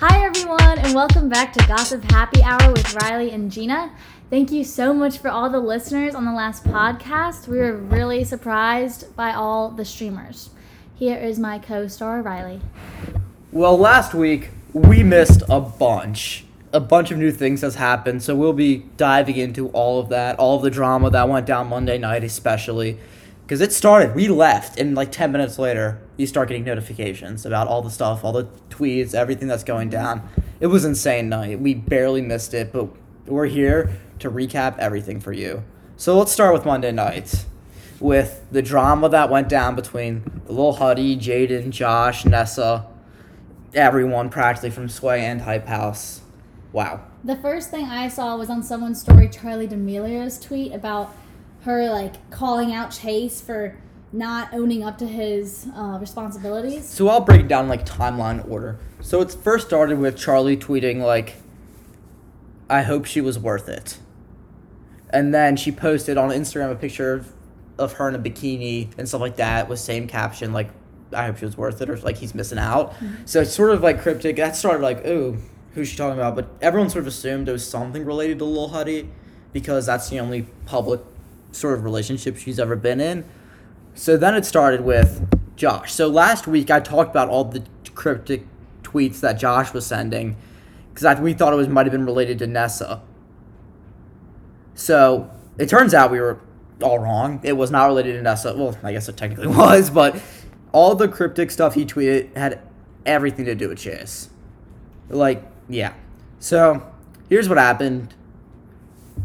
Hi, everyone, and welcome back to Gossip Happy Hour with Riley and Gina. Thank you so much for all the listeners on the last podcast. We were really surprised by all the streamers. Here is my co star, Riley. Well, last week we missed a bunch. A bunch of new things has happened, so we'll be diving into all of that, all of the drama that went down Monday night, especially because it started. We left, and like ten minutes later, you start getting notifications about all the stuff, all the tweets, everything that's going down. It was insane night. We barely missed it, but we're here to recap everything for you. So let's start with Monday night, with the drama that went down between Lil Huddy, Jaden, Josh, Nessa, everyone practically from Sway and Hype House. Wow. The first thing I saw was on someone's story, Charli D'Amelio's tweet about her like calling out Chase for not owning up to his uh, responsibilities. So I'll break down like timeline order. So it first started with Charli tweeting like, "I hope she was worth it," and then she posted on Instagram a picture of, of her in a bikini and stuff like that with same caption like, "I hope she was worth it" or like he's missing out. So it's sort of like cryptic. That started like, "Ooh, who's she talking about?" But everyone sort of assumed it was something related to Lil Huddy because that's the only public sort of relationship she's ever been in. So then it started with Josh. So last week I talked about all the cryptic tweets that Josh was sending because we thought it was might have been related to Nessa. So it turns out we were all wrong. It was not related to Nessa. Well, I guess it technically was, but all the cryptic stuff he tweeted had everything to do with Chase. Like, yeah. So here's what happened.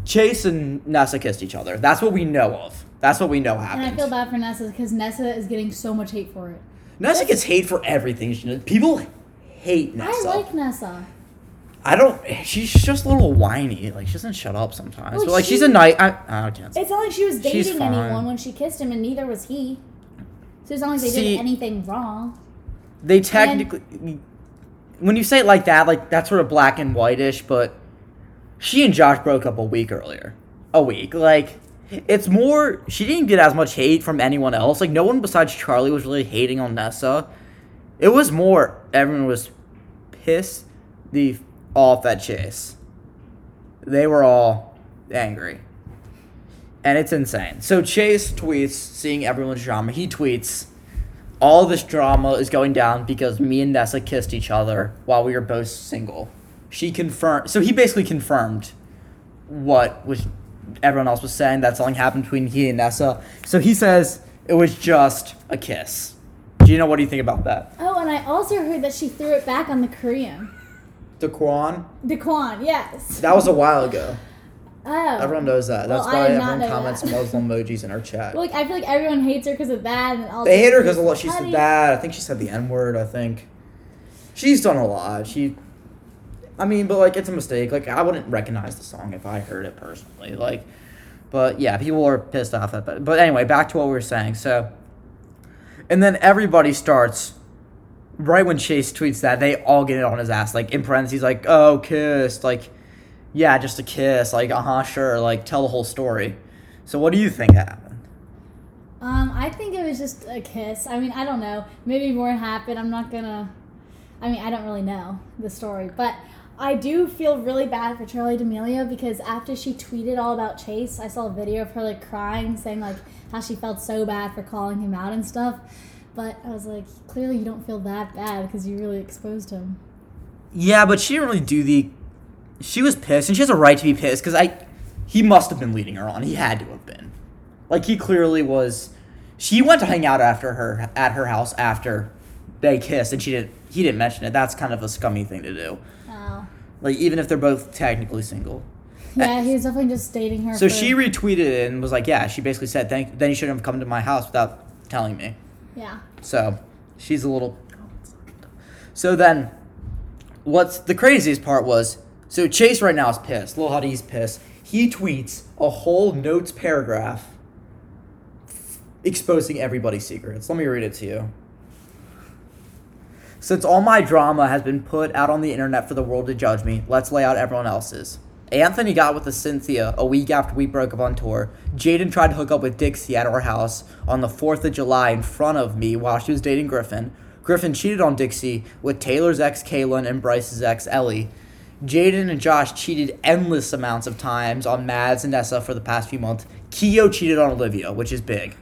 Chase and Nessa kissed each other. That's what we know of. That's what we know happened. And I feel bad for Nessa because Nessa is getting so much hate for it. Nessa gets hate for everything. She- People hate Nessa. I like Nessa. I don't. She's just a little whiny. Like she doesn't shut up sometimes. Well, but like she- she's a night. I, I can't. It's not like she was dating anyone when she kissed him, and neither was he. So it's not like they See- did anything wrong. They technically, when you say it like that, like that's sort of black and whitish. But she and Josh broke up a week earlier. A week. Like it's more. She didn't get as much hate from anyone else. Like no one besides Charli was really hating on Nessa. It was more. Everyone was pissed the off at Chase. They were all angry. And it's insane. So Chase tweets, seeing everyone's drama. He tweets, all this drama is going down because me and Nessa kissed each other while we were both single. She confirmed. So he basically confirmed what was everyone else was saying that something happened between he and Nessa. So he says it was just a kiss. Do you know what do you think about that? Oh, and I also heard that she threw it back on the Korean. Daquan? Daquan, yes. That was a while ago. Oh. Everyone knows that. Well, That's I why everyone comments that. Muslim emojis in her chat. Like I feel like everyone hates her because of that, and also They hate her because she How do said that. I think she said the N word. I think she's done a lot. She, I mean, but like it's a mistake. Like I wouldn't recognize the song if I heard it personally. Like, but yeah, people are pissed off at that. But anyway, back to what we were saying. So, and then everybody starts right when Chase tweets that. They all get it on his ass. Like in parentheses, like oh kissed. Like yeah, just a kiss. Like uh huh, sure. Like tell the whole story. So what do you think happened? Um, I think it was just a kiss. I mean, I don't know. Maybe more happened. I'm not gonna. I mean, I don't really know the story, but I do feel really bad for Charli D'Amelio because after she tweeted all about Chase, I saw a video of her like crying, saying like how she felt so bad for calling him out and stuff. But I was like, clearly you don't feel that bad because you really exposed him. Yeah, but she didn't really do the. She was pissed, and she has a right to be pissed because I. He must have been leading her on. He had to have been. Like he clearly was. She went to hang out after her at her house after they kissed, and she didn't. He didn't mention it. That's kind of a scummy thing to do. Like even if they're both technically single. Yeah, he was definitely just dating her. So for- she retweeted it and was like, "Yeah." She basically said, "Thank." Then you shouldn't have come to my house without telling me. Yeah. So she's a little. So then, what's the craziest part was so Chase right now is pissed. Lil Huddy's pissed. He tweets a whole notes paragraph exposing everybody's secrets. Let me read it to you. Since all my drama has been put out on the internet for the world to judge me, let's lay out everyone else's. Anthony got with the Cynthia a week after we broke up on tour. Jaden tried to hook up with Dixie at our house on the 4th of July in front of me while she was dating Griffin. Griffin cheated on Dixie with Taylor's ex Kaylin and Bryce's ex Ellie. Jaden and Josh cheated endless amounts of times on Mads and Nessa for the past few months. Kio cheated on Olivia, which is big.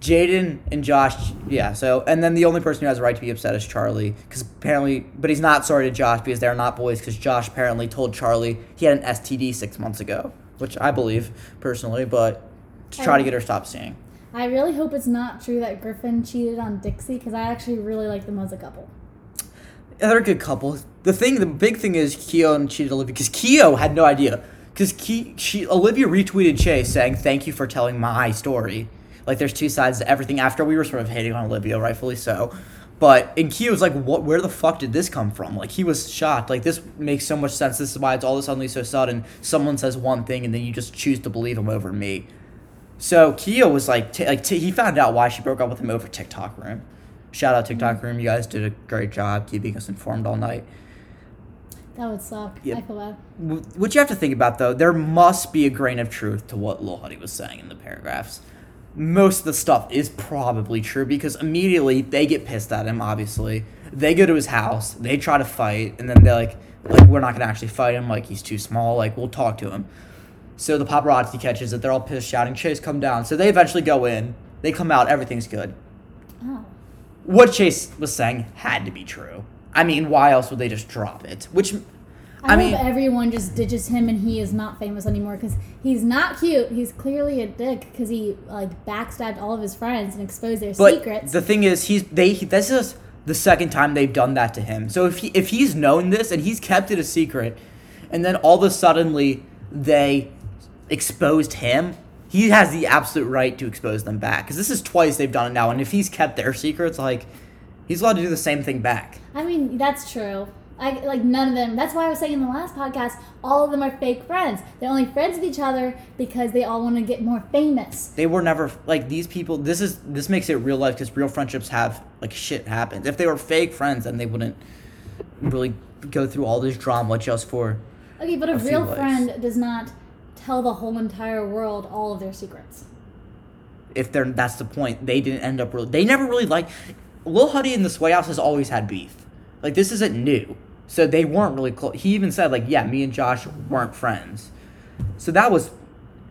Jaden and Josh, yeah. So, and then the only person who has a right to be upset is Charli, because apparently, but he's not sorry to Josh because they're not boys. Because Josh apparently told Charli he had an STD six months ago, which I believe personally, but to try to get her to stop seeing. I really hope it's not true that Griffin cheated on Dixie because I actually really like them as a couple. Yeah, they're a good couple. The thing, the big thing is Kio and cheated Olivia because Kio had no idea. Because she Olivia retweeted Chase saying thank you for telling my story. Like there's two sides to everything. After we were sort of hating on Olivia, rightfully so. But and Kio was like, "What? Where the fuck did this come from?" Like he was shocked. Like this makes so much sense. This is why it's all of a sudden so sudden. Someone says one thing and then you just choose to believe him over me. So Kio was like, t- like t- he found out why she broke up with him over TikTok room. Shout out TikTok mm-hmm. room, you guys did a great job keeping us informed all night. That would suck. Yep. I feel bad. What you have to think about though, there must be a grain of truth to what Lil Huddy was saying in the paragraphs. Most of the stuff is probably true because immediately they get pissed at him. Obviously, they go to his house, they try to fight, and then they're like, "Like we're not gonna actually fight him. Like he's too small. Like we'll talk to him." So the paparazzi catches it. They're all pissed, shouting, Chase, come down. So they eventually go in. They come out. Everything's good. Oh. What Chase was saying had to be true. I mean, why else would they just drop it? Which, I, I mean, everyone just ditches him and he is not famous anymore because he's not cute. He's clearly a dick because he like backstabbed all of his friends and exposed their but secrets. The thing is, he's they. He, this is the second time they've done that to him. So if he if he's known this and he's kept it a secret, and then all of a suddenly they exposed him, he has the absolute right to expose them back. Because this is twice they've done it now, and if he's kept their secrets, like he's allowed to do the same thing back. I mean, that's true. I like none of them. That's why I was saying in the last podcast, all of them are fake friends. They're only friends with each other because they all want to get more famous. They were never like these people. This is this makes it real life because real friendships have like shit happens. If they were fake friends, then they wouldn't really go through all this drama just for. Okay, but a, a real friend does not tell the whole entire world all of their secrets. If they're that's the point, they didn't end up really. They never really like. Lil Huddy and the Sway House has always had beef. Like this isn't new, so they weren't really close. He even said like, yeah, me and Josh weren't friends. So that was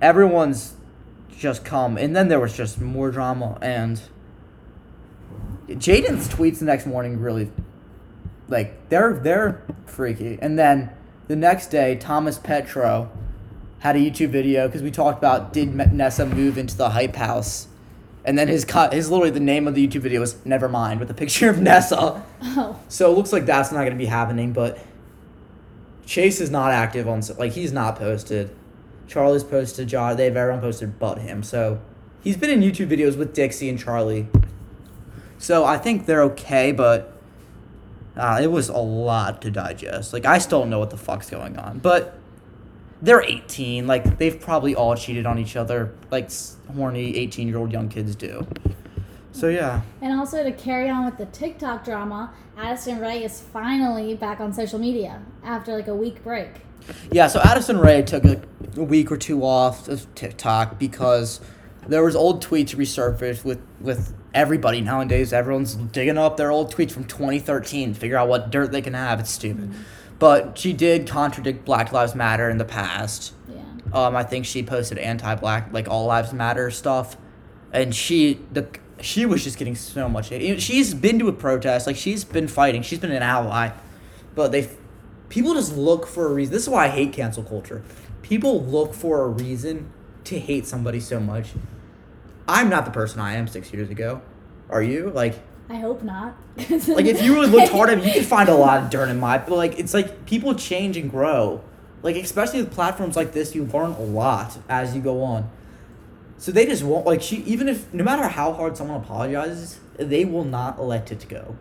everyone's just come, and then there was just more drama and. Jaden's tweets the next morning really, like they're they're freaky, and then the next day Thomas Petrou had a YouTube video because we talked about did Nessa move into the hype house, and then his cut his literally the name of the YouTube video is never mind with a picture of Nessa. Oh. So it looks like that's not going to be happening, but Chase is not active on like he's not posted. Charli's posted, John, they've everyone posted but him. So he's been in YouTube videos with Dixie and Charli. So I think they're okay, but uh, it was a lot to digest. Like I still don't know what the fuck's going on, but they're 18. Like they've probably all cheated on each other, like horny 18 year old young kids do. So yeah. And also to carry on with the TikTok drama, Addison Rae is finally back on social media after like a week break. Yeah, so Addison Rae took a, a week or two off of TikTok because there was old tweets resurfaced with with everybody nowadays. Everyone's digging up their old tweets from 2013 to figure out what dirt they can have. It's stupid. Mm-hmm. But she did contradict Black Lives Matter in the past. Yeah. Um, I think she posted anti-black, like all lives matter stuff, and she the she was just getting so much hate. She's been to a protest, like she's been fighting, she's been an ally, but they people just look for a reason. This is why I hate cancel culture. People look for a reason to hate somebody so much. I'm not the person I am six years ago. Are you? Like I hope not. like if you really looked hard at it, you could find a lot of dirt in my. But like it's like people change and grow. Like especially with platforms like this, you learn a lot as you go on. So they just won't like she even if no matter how hard someone apologizes, they will not let it go.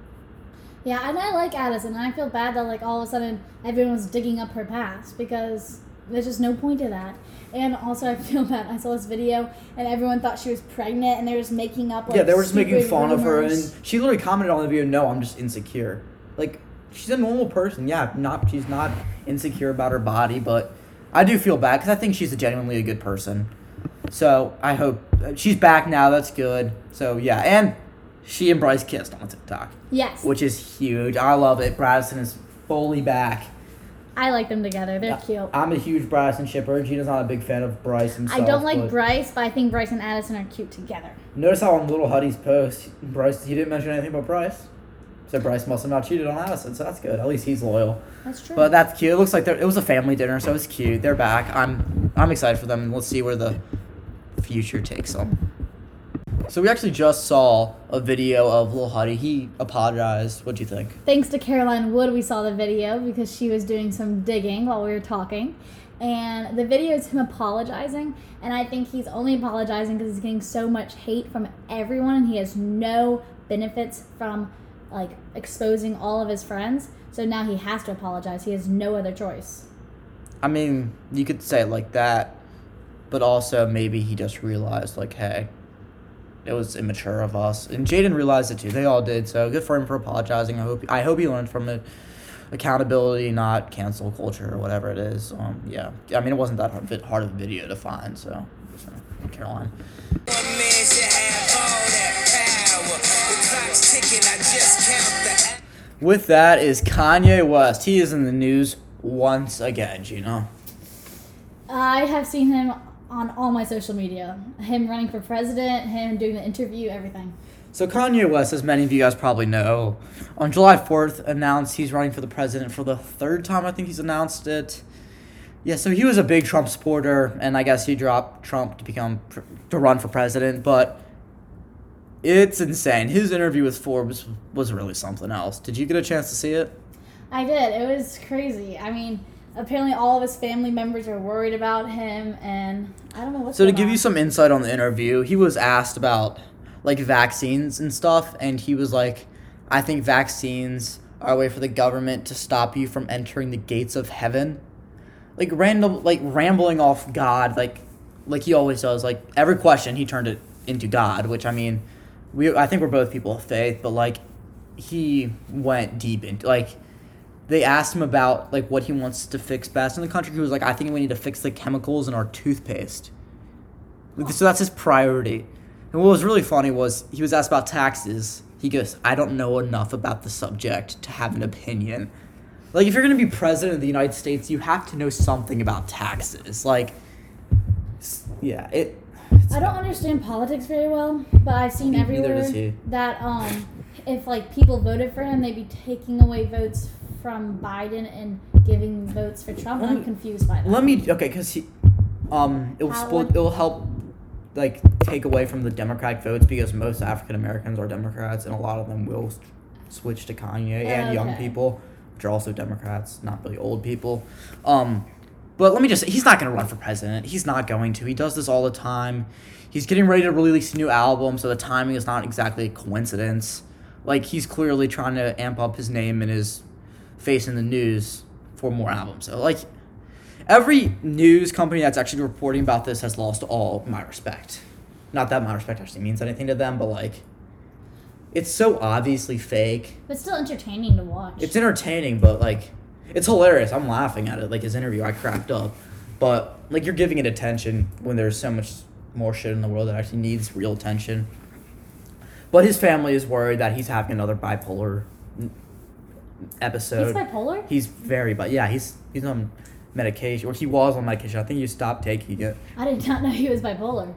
Yeah, and I like Addison, and I feel bad that like all of a sudden everyone's digging up her past because there's just no point to that. And also, I feel bad. I saw this video, and everyone thought she was pregnant, and they were just making up. Like, yeah, they were just making fun rumors. of her, and she literally commented on the video, "No, I'm just insecure." Like, she's a normal person. Yeah, not she's not insecure about her body, but I do feel bad because I think she's a genuinely a good person. So I hope uh, she's back now. That's good. So yeah, and she and Bryce kissed on TikTok, Yes. which is huge. I love it. Bradison is fully back. I like them together. They're cute. I'm a huge Bryson shipper. Gina's not a big fan of Bryce himself. I don't like but Bryce, but I think Bryce and Addison are cute together. Notice how on Little Huddy's post, Bryce he didn't mention anything about Bryce. So Bryce must have not cheated on Addison, so that's good. At least he's loyal. That's true. But that's cute. It looks like they're, it was a family dinner, so it's cute. They're back. I'm I'm excited for them. Let's see where the future takes them. So we actually just saw a video of Lil Huddy. He apologized. What do you think? Thanks to Caroline Wood, we saw the video because she was doing some digging while we were talking. And the video is him apologizing. And I think he's only apologizing because he's getting so much hate from everyone and he has no benefits from like exposing all of his friends. So now he has to apologize. He has no other choice. I mean, you could say it like that, but also maybe he just realized like, hey, it was immature of us, and Jaden realized it too. They all did. So good for him for apologizing. I hope I hope he learned from it. Accountability, not cancel culture or whatever it is. Um, yeah, I mean it wasn't that hard, hard of a video to find. So, so Caroline. With that is Kanye West. He is in the news once again. Gino. I have seen him on all my social media. Him running for president, him doing the interview, everything. So Kanye West, as many of you guys probably know, on July 4th announced he's running for the president for the third time. I think he's announced it. Yeah, so he was a big Trump supporter, and I guess he dropped Trump to become to run for president. But it's insane. His interview with Forbes was really something else. Did you get a chance to see it? I did. It was crazy. I mean, apparently all of his family members are worried about him, and I don't know what's So to give on. you some insight on the interview, he was asked about like vaccines and stuff, and he was like, "I think vaccines are a way for the government to stop you from entering the gates of heaven." Like random, like rambling off God, like like he always does. Like every question, he turned it into God, which I mean, we I think we're both people of faith, but like he went deep into like they asked him about like what he wants to fix best in the country. He was like, I think we need to fix the chemicals in our toothpaste. Like, So that's his priority. And what was really funny was he was asked about taxes. He goes, I don't know enough about the subject to have an opinion. Like if you're gonna be president of the United States, you have to know something about taxes. Like, yeah, it. I don't understand politics very well, but I've seen Me- neither does everywhere he. that um, if like people voted for him, they'd be taking away votes from Biden and giving votes for Trump. Let I'm me- confused by that. Let me okay, cause he, um, it will split. It will help, like take away from the Democratic votes because most African Americans are Democrats, and a lot of them will switch to Kanye and young Okay. people, which are also Democrats, not really old people. Um, but let me just say, he's not going to run for president. He's not going to. He does this all the time. He's getting ready to release a new album, so the timing is not exactly a coincidence. Like he's clearly trying to amp up his name and his face in the news for more albums. So like every news company that's actually reporting about this has lost all my respect. Not that my respect actually means anything to them, but like it's so obviously fake. but still entertaining to watch. It's entertaining, but like it's hilarious. I'm laughing at it. Like his interview, I cracked up. But like you're giving it attention when there's so much more shit in the world that actually needs real attention. But his family is worried that he's having another bipolar episode. He's bipolar. He's very, but yeah, he's he's on medication, or he was on medication. I think he stopped taking it. I did not know he was bipolar.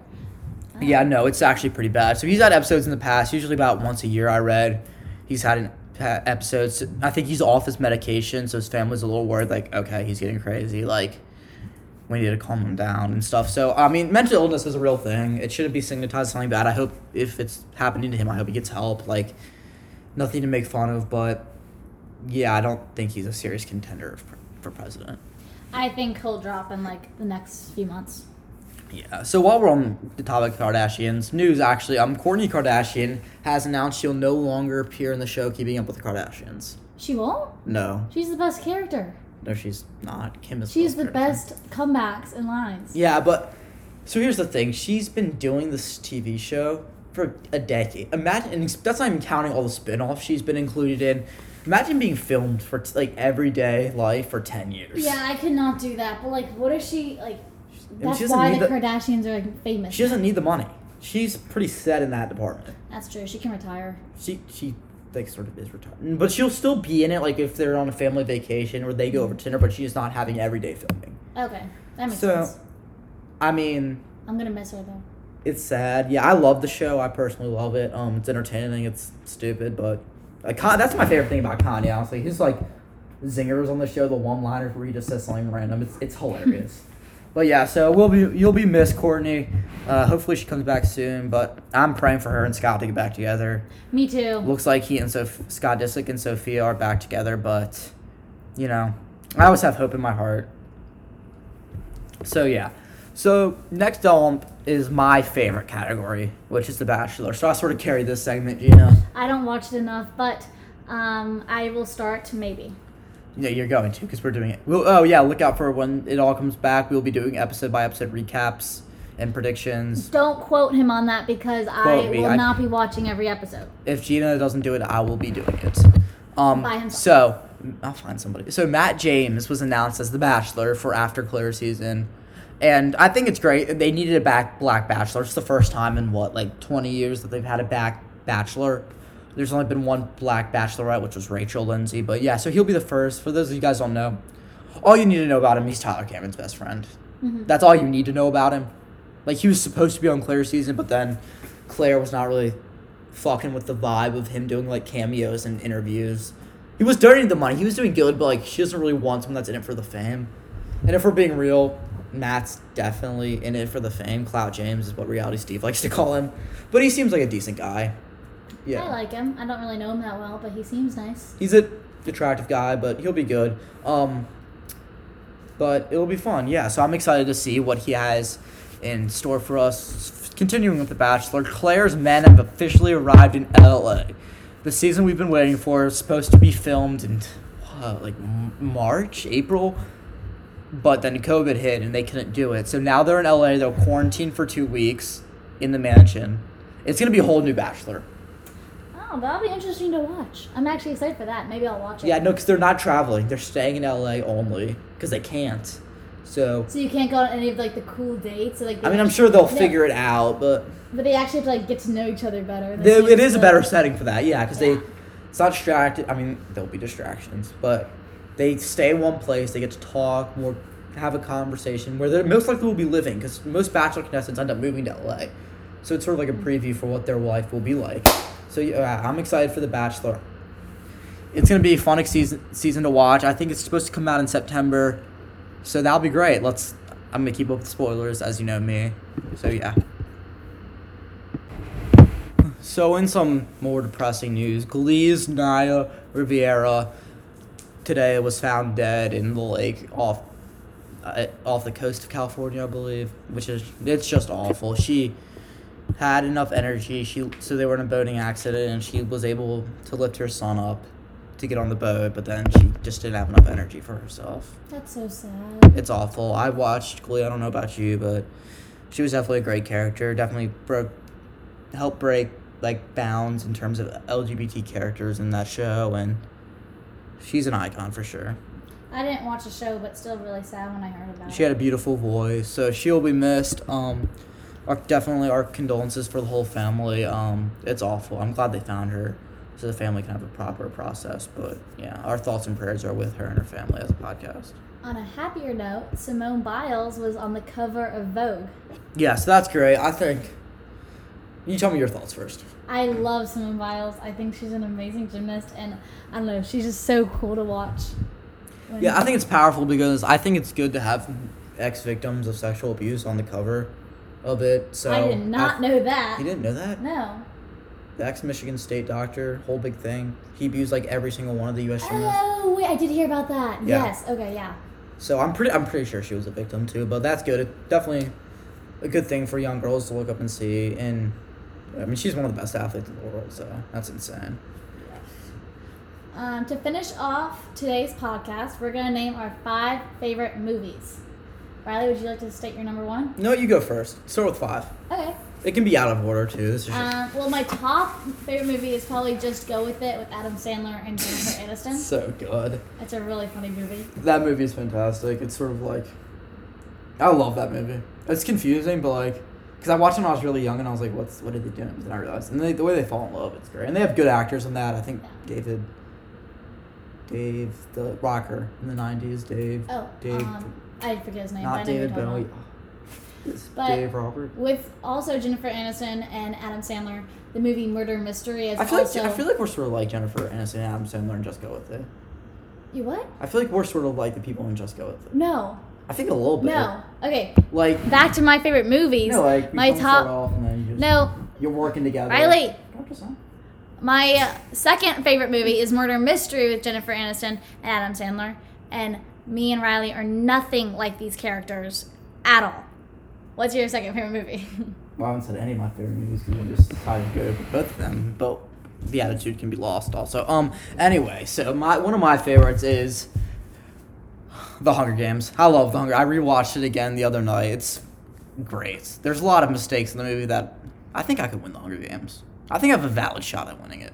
Yeah, no, it's actually pretty bad. So he's had episodes in the past, usually about once a year. I read he's had an, ha- episodes. I think he's off his medication, so his family's a little worried. Like, okay, he's getting crazy. Like, we need to calm him down and stuff. So I mean, mental illness is a real thing. It shouldn't be stigmatized as something bad. I hope if it's happening to him, I hope he gets help. Like, nothing to make fun of, but yeah, I don't think he's a serious contender for, for president. I think he'll drop in like the next few months. Yeah. So while we're on the topic of Kardashians, news actually, um, Kourtney Kardashian has announced she'll no longer appear in the show Keeping Up with the Kardashians. She won't. No, She's the best character. no, she's not. Kim is. She's the character. best comebacks and lines. Yeah, but so here's the thing: she's been doing this TV show for a decade. Imagine, and that's not even counting all the spin-offs she's been included in. Imagine being filmed for t- like everyday life for ten years. Yeah, I could not do that. But like, what if she like? That's why the, the- Kardashians are like famous. She doesn't need the money. she's pretty set in that department. That's true. She can retire. She she like sort of is retired, but she'll still be in it. Like if they're on a family vacation or they go over to dinner, but she's not having everyday filming. Okay, that makes So- sense. I mean, I'm gonna miss her though. it's sad. Yeah, I love the show. I personally love it. Um, it's entertaining. It's stupid, but like, that's my favorite thing about Kanye. Honestly, his like zingers on the show, the one-liners where he just says something random. It's it's hilarious. but yeah, so we'll be you'll be missed, Kourtney. Uh, hopefully she comes back soon. But I'm praying for her and Scott to get back together. Me too. Looks like he and Soph- Scott Disick and Sofia are back together, but you know, I always have hope in my heart. So yeah. So next on is my favorite category, which is The Bachelor. So I sort of carry this segment, Gina. I don't watch it enough, but um, I will start maybe. Yeah, you're going to because we're doing it. We'll, oh yeah, look out for when it all comes back. We'll be doing episode by episode recaps and predictions. Don't quote him on that because I me, will I- not be watching every episode. If Gina doesn't do it, I will be doing it. Um, By himself. So I'll find somebody. So Matt James was announced as the Bachelor for after Clare season, and I think it's great. They needed a back black Bachelor. It's the first time in what like twenty years that they've had a back Bachelor. There's only been one black Bachelorette, which was Rachel Lindsay. But yeah, so he'll be the first. For those of you guys who don't know, all you need to know about him, he's Tyler Cameron's best friend. Mhm. That's all you need to know about him. Like he was supposed to be on Clare's season, but then Clare was not really fucking with the vibe of him doing like cameos and interviews. He was donating the money. He was doing good, but like she doesn't really want someone that's in it for the fame. And if we're being real, Matt's definitely in it for the fame. Clout James is what Reality Steve likes to call him. But he seems like a decent guy. Yeah. I like him. I don't really know him that well, but he seems nice. He's a attractive guy, but he'll be good. Um, but it'll be fun. Yeah, so I'm excited to see what he has in store for us. Continuing with The Bachelor, Clare's men have officially arrived in LA. The season we've been waiting for is supposed to be filmed in what, like March, April, but then COVID hit and they couldn't do it. So now they're in LA. They'll quarantine for two weeks in the mansion. It's gonna be a whole new Bachelor. Oh, that'll be interesting to watch. I'm actually excited for that. Maybe I'll watch it. Yeah, no, because they're not traveling. They're staying in LA only because they can't. So, So you can't go on any of like the cool dates. So, like, I mean, I'm sure they'll figure it out, but But they actually have to like get to know each other better. They, it is a better setting for that. Yeah, because Yeah. they, it's not distracted. I mean, there'll be distractions, but they stay in one place. They get to talk more, have a conversation where they're most likely will be living because most Bachelor contestants end up moving to LA. So it's sort of like a hmm. preview for what their life will be like. So yeah, I'm excited for The Bachelor. It's gonna be a fun season season to watch. I think it's supposed to come out in September, so that'll be great. Let's. I'm gonna keep up with spoilers, as you know me. So yeah. So in some more depressing news, Glee's Naya Riviera today was found dead in the lake off uh, off the coast of California, I believe, which is it's just awful. She had enough energy. She so they were in a boating accident and she was able to lift her son up to get on the boat, but then she just didn't have enough energy for herself. That's so sad. It's awful. I watched Glee. I don't know about you, but she was definitely a great character. Definitely broke, helped break like bounds in terms of LGBT characters in that show, and she's an icon for sure. I didn't watch the show, but still really sad when I heard about She it. She had a beautiful voice, so she'll be missed. Um, our, definitely our condolences for the whole family. Um, it's awful. I'm glad they found her, so the family can have a proper process. But yeah, our thoughts and prayers are with her and her family as a podcast. On a happier note, Simone Biles was on the cover of Vogue. Yeah, so that's great. I think. You tell me your thoughts first. I love Simone Biles. I think she's an amazing gymnast, and I don't know, she's just so cool to watch. Yeah, I think it's powerful because I think it's good to have ex victims of sexual abuse on the cover of it. So I did not I- know that. You didn't know that? No. The ex Michigan State doctor, whole big thing. He abused like every single one of the U.S. gymnasts. Oh wait, I did hear about that. Yeah. Yes. Okay. Yeah. So I'm pretty I'm pretty sure she was a victim too, but that's good. It, definitely a good thing for young girls to look up and see. And I mean, she's one of the best athletes in the world, so that's insane. Um, to finish off today's podcast, we're gonna name our five favorite movies. Riley, would you like to state your number one? No, you go first. Start with five. Okay. It can be out of order too. This is just Um, well, my top favorite movie is probably Just Go With It with Adam Sandler and Jennifer Aniston. so good. It's a really funny movie. That movie is fantastic. It's sort of like I love that movie. It's confusing, but like Because I watched them when I was really young, and I was like, "What's what are they doing?" But then I realized, and they, the way they fall in love, it's great, and they have good actors in that. I think David, Dave, the rocker in the '90s, Dave, Oh, Dave, um, I forget his name. not know who you're David Bowie. But- Dave Robert. With also Jennifer Aniston and Adam Sandler, the movie Murder Mystery is I feel also. like I feel like we're sort of like Jennifer Aniston and Adam Sandler and Just Go With It. you what? I feel like we're sort of like the people in Just Go With It. No, I think a little bit. no. Okay, Like back to my favorite movies. no, like my top. off and then you just, No, you're working together. Riley. I'm just saying. My second favorite movie is Murder Mystery with Jennifer Aniston and Adam Sandler. And me and Riley are nothing like these characters at all. What's your second favorite movie? Well, I haven't said any of my favorite movies because I just decided to go with both of them, but the attitude can be lost also. Um. Anyway, so my one of my favorites is The Hunger Games. I love The Hunger. I rewatched it again the other night. It's great. There's a lot of mistakes in the movie that I think I could win The Hunger Games. I think I have a valid shot at winning it.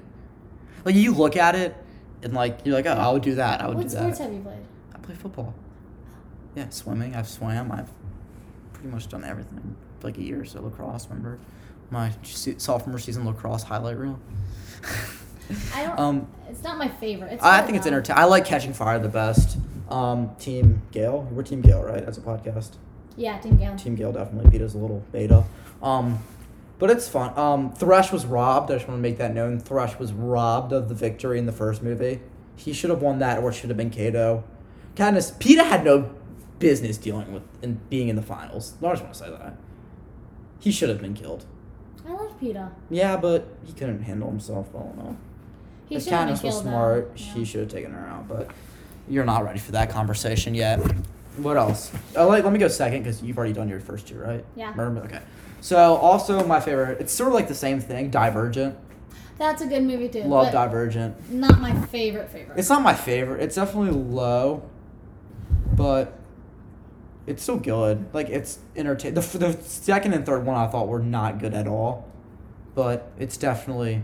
Like you look at it and like you're like, oh, I would do that. I would what do sports that. have you played? I play football. Yeah, swimming. I've swam. I've pretty much done everything. For like a year or so. Lacrosse. Remember my sophomore season lacrosse highlight reel. I don't. um, it's not my favorite. It's I think it's entertaining. I like catching fire the best. Um, Team Gale. We're Team Gale, right? As a podcast. Yeah, Team Gale. Team Gale definitely beat us a little beta. Um, but it's fun. Um, Thresh was robbed. I just want to make that known. Thresh was robbed of the victory in the first movie. He should have won that, or it should have been Cato. Katniss, Peeta had no business dealing with and being in the finals. I just want to say that. He should have been killed. I like Peeta. Yeah, but he couldn't handle himself well enough. He should have been Katniss was though. smart, Yeah. she should have taken her out. But you're not ready for that conversation yet. What else? Oh, like, let me go second because you've already done your first two, right? Yeah. Okay. So also my favorite. It's sort of like the same thing. Divergent. That's a good movie too. Love Divergent. Not my favorite favorite. It's not my favorite. It's definitely low, but it's still good. Like it's entertaining. The, the second and third one I thought were not good at all, but it's definitely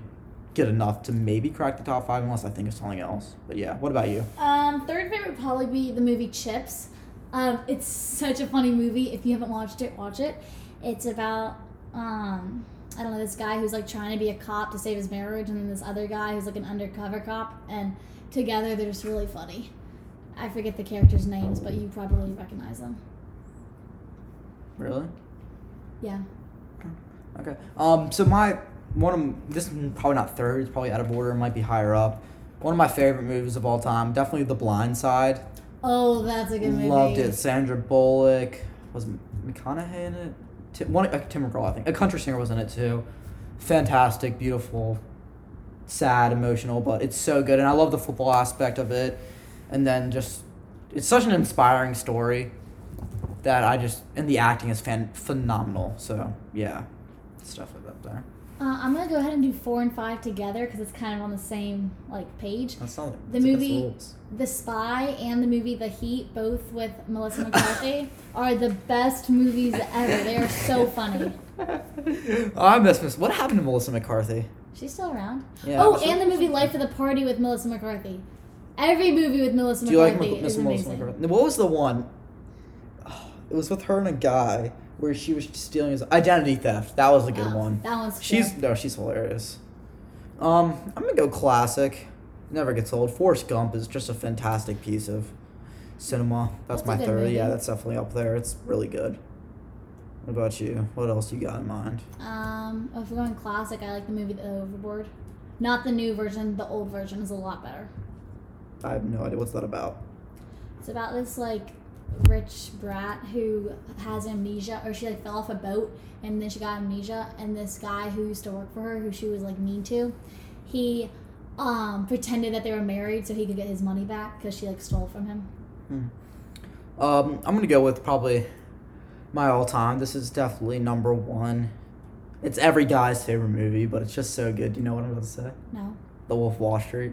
good enough to maybe crack the top five unless I think of something else. But yeah, what about you? Um, third favorite would probably be the movie Chips. Um, it's such a funny movie. If you haven't watched it, watch it. It's about um, I don't know this guy who's like trying to be a cop to save his marriage, and then this other guy who's like an undercover cop, and together they're just really funny. I forget the characters' names, but you probably recognize them. Really? Yeah. Okay. Um. So my one of this is probably not third. It's probably out of order. It might be higher up. One of my favorite movies of all time. Definitely The Blind Side. Oh, that's a good movie. Loved it. Sandra Bullock was McConaughey in it. Tim, one, uh, Tim McGraw, I think. A country singer was in it too. Fantastic, beautiful, sad, emotional, but it's so good, and I love the football aspect of it. And then just, it's such an inspiring story that I just and the acting is fan phenomenal. So yeah, stuff definitely up there. Uh, I'm gonna go ahead and do four and five together because it's kind of on the same like page. That's not The that's movie-. The Spy and the movie The Heat, both with Melissa McCarthy, are the best movies ever. They are so funny. oh, I miss Miss. What happened to Melissa McCarthy? She's still around. Yeah, oh, and the movie Life of the Party with Melissa McCarthy. Every movie with Melissa Do you like McCarthy Miss Melissa amazing. McCarthy? What was the one? Oh, it was with her and a guy where she was stealing his identity theft. That was a good Wow, one. That one's She's good. no, she's hilarious. Um, I'm gonna go classic. Never gets old. Forrest Gump is just a fantastic piece of cinema. That's, That's my third. movie. Yeah, that's definitely up there. It's really good. What about you? What else you got in mind? Um, if we're going classic, I like the movie The Overboard. Not the new version. The old version is a lot better. I have no idea what's that about. It's about this like rich brat who has amnesia, or she like fell off a boat and then she got amnesia. And this guy who used to work for her, who she was like mean to, he um pretended that they were married so he could get his money back because she like stole from him. Um, I'm gonna go with probably my all-time. This is definitely number one. It's every guy's favorite movie, but it's just so good. Do you know what I'm about to say? No, The Wolf of Wall Street.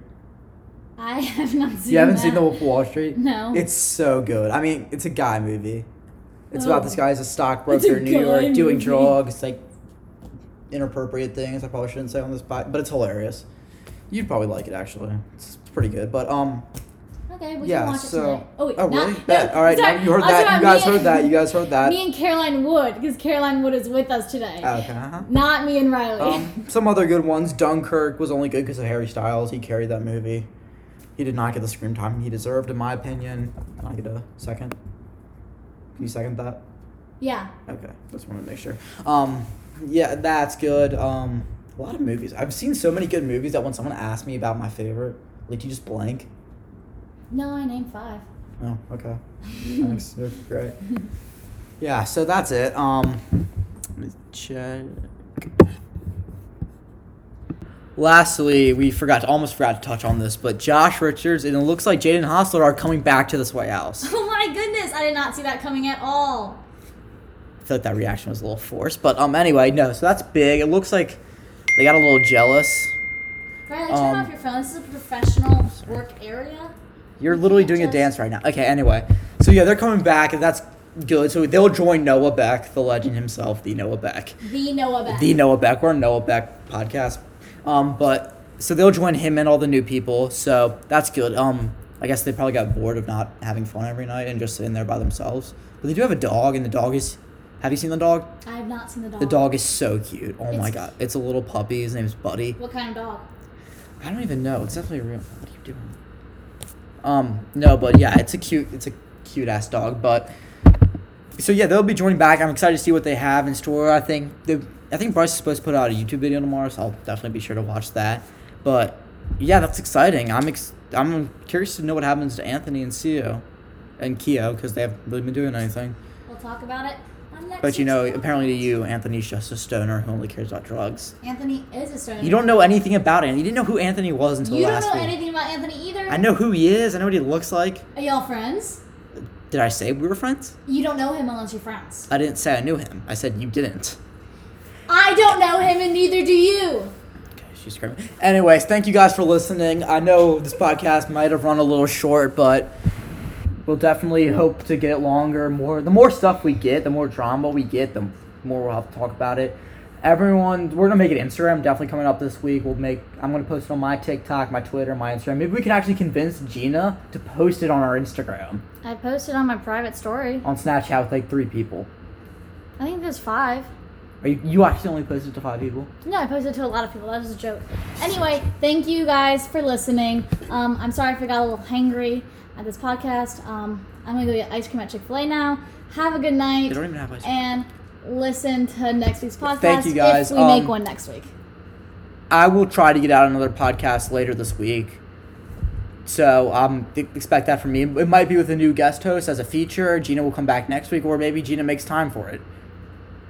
I have not seen. You haven't that. seen The Wolf of Wall Street? No. It's so good. I mean, it's a guy movie. It's Oh. about this guy as a stockbroker in New York doing drugs, like inappropriate things. I probably shouldn't say on this, pod, but it's hilarious. You'd probably like it actually. It's pretty good. But um, Okay, we yeah. can watch it so. tonight. Oh, wait, oh not, really? Bet. no, All right. sorry. you heard that. You guys heard and- that. You guys heard that. Me and Caroline Wood, because Caroline Wood is with us today. Okay. Uh-huh. Not me and Riley. Um, some other good ones. Dunkirk was only good because of Harry Styles. He carried that movie. He did not get the screen time he deserved, in my opinion. Can I get a second? Can you second that? yeah. Okay, just want to make sure. Um, yeah, that's good. Um, a lot of movies. I've seen so many good movies that when someone asks me about my favorite, like you just blank. No, I named five. Oh, okay. Thanks. You're great. Yeah, so that's it. Um, let me check. Lastly, we forgot to almost forgot to touch on this, but Josh Richards and it looks like Jaden Hossler are coming back to this White House. Oh my goodness, I did not see that coming at all. I feel like that reaction was a little forced, but um, anyway, no. So that's big. It looks like they got a little jealous. Riley, turn Um, off your phone. This is a professional work area. You're You literally doing a dance right now. Okay, anyway. So yeah, they're coming back, and that's good. So they'll join Noah Beck, the legend himself, the Noah Beck. The Noah Beck. The Noah Beck. We're a Noah Beck podcast. Um, but so they'll join him and all the new people. So that's good. Um, I guess they probably got bored of not having fun every night and just sitting there by themselves. But they do have a dog, and the dog is. Have you seen the dog? I have not seen the dog. The dog is so cute. Oh my god, it's a little puppy. His name's Buddy. What kind of dog? I don't even know. It's definitely a real. What are you doing? Um, no, but yeah, it's a cute, it's a cute ass dog. But so yeah, they'll be joining back. I'm excited to see what they have in store. I think the, I think Bryce is supposed to put out a YouTube video tomorrow, so I'll definitely be sure to watch that. But yeah, that's exciting. I'm ex- I'm curious to know what happens to Anthony andCio and Kio because they haven't really been doing anything. We'll talk about it But you know, apparently to you, Anthony's just a stoner who only cares about drugs. Anthony is a stoner. You don't know anything about him. You didn't know who Anthony was until You don't know week. anything about Anthony either. I know who he is. I know what he looks like. Are y'all friends? Did I say we were friends? You don't know him unless you're friends. I didn't say I knew him. I said you didn't. I don't know him, and neither do you. Okay, she's screaming. Anyways, thank you guys for listening. I know this podcast might have run a little short, but we'll definitely hope to get it longer. More, the more stuff we get, the more drama we get, the more we'll have to talk about it. Everyone, we're gonna make an Instagram. Definitely coming up this week. We'll make. I'm gonna post it on my TikTok, my Twitter, my Instagram. Maybe we can actually convince Gina to post it on our Instagram I posted on my private story. on Snapchat with like three people. I think there's five. Are you? You actually only posted to five people? No, I posted to a lot of people. That was a joke. Anyway, thank you guys for listening. Um, I'm sorry if I got a little hangry at this podcast. Um, I'm gonna go get ice cream at Chick Fil A now. Have a good night. They don't even have ice cream. And listen to next week's podcast. Thank you, guys. If we make Um, one next week. I will try to get out another podcast later this week. So um, expect that from me. It might be with a new guest host as a feature. Gina will come back next week, or maybe Gina makes time for it.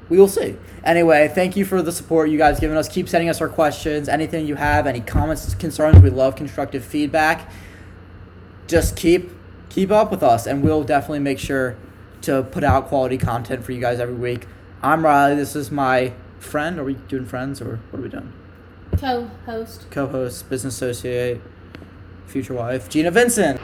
We will see. Anyway, thank you for the support you guys given us. Keep sending us our questions. Anything you have, any comments, concerns, we love constructive feedback. Just keep keep up with us, and we'll definitely make sure to put out quality content for you guys every week. I'm Riley. This is my friend. Are we doing friends, or what are we doing? Co-host. co-host, business associate, future wife, Gina Vincent.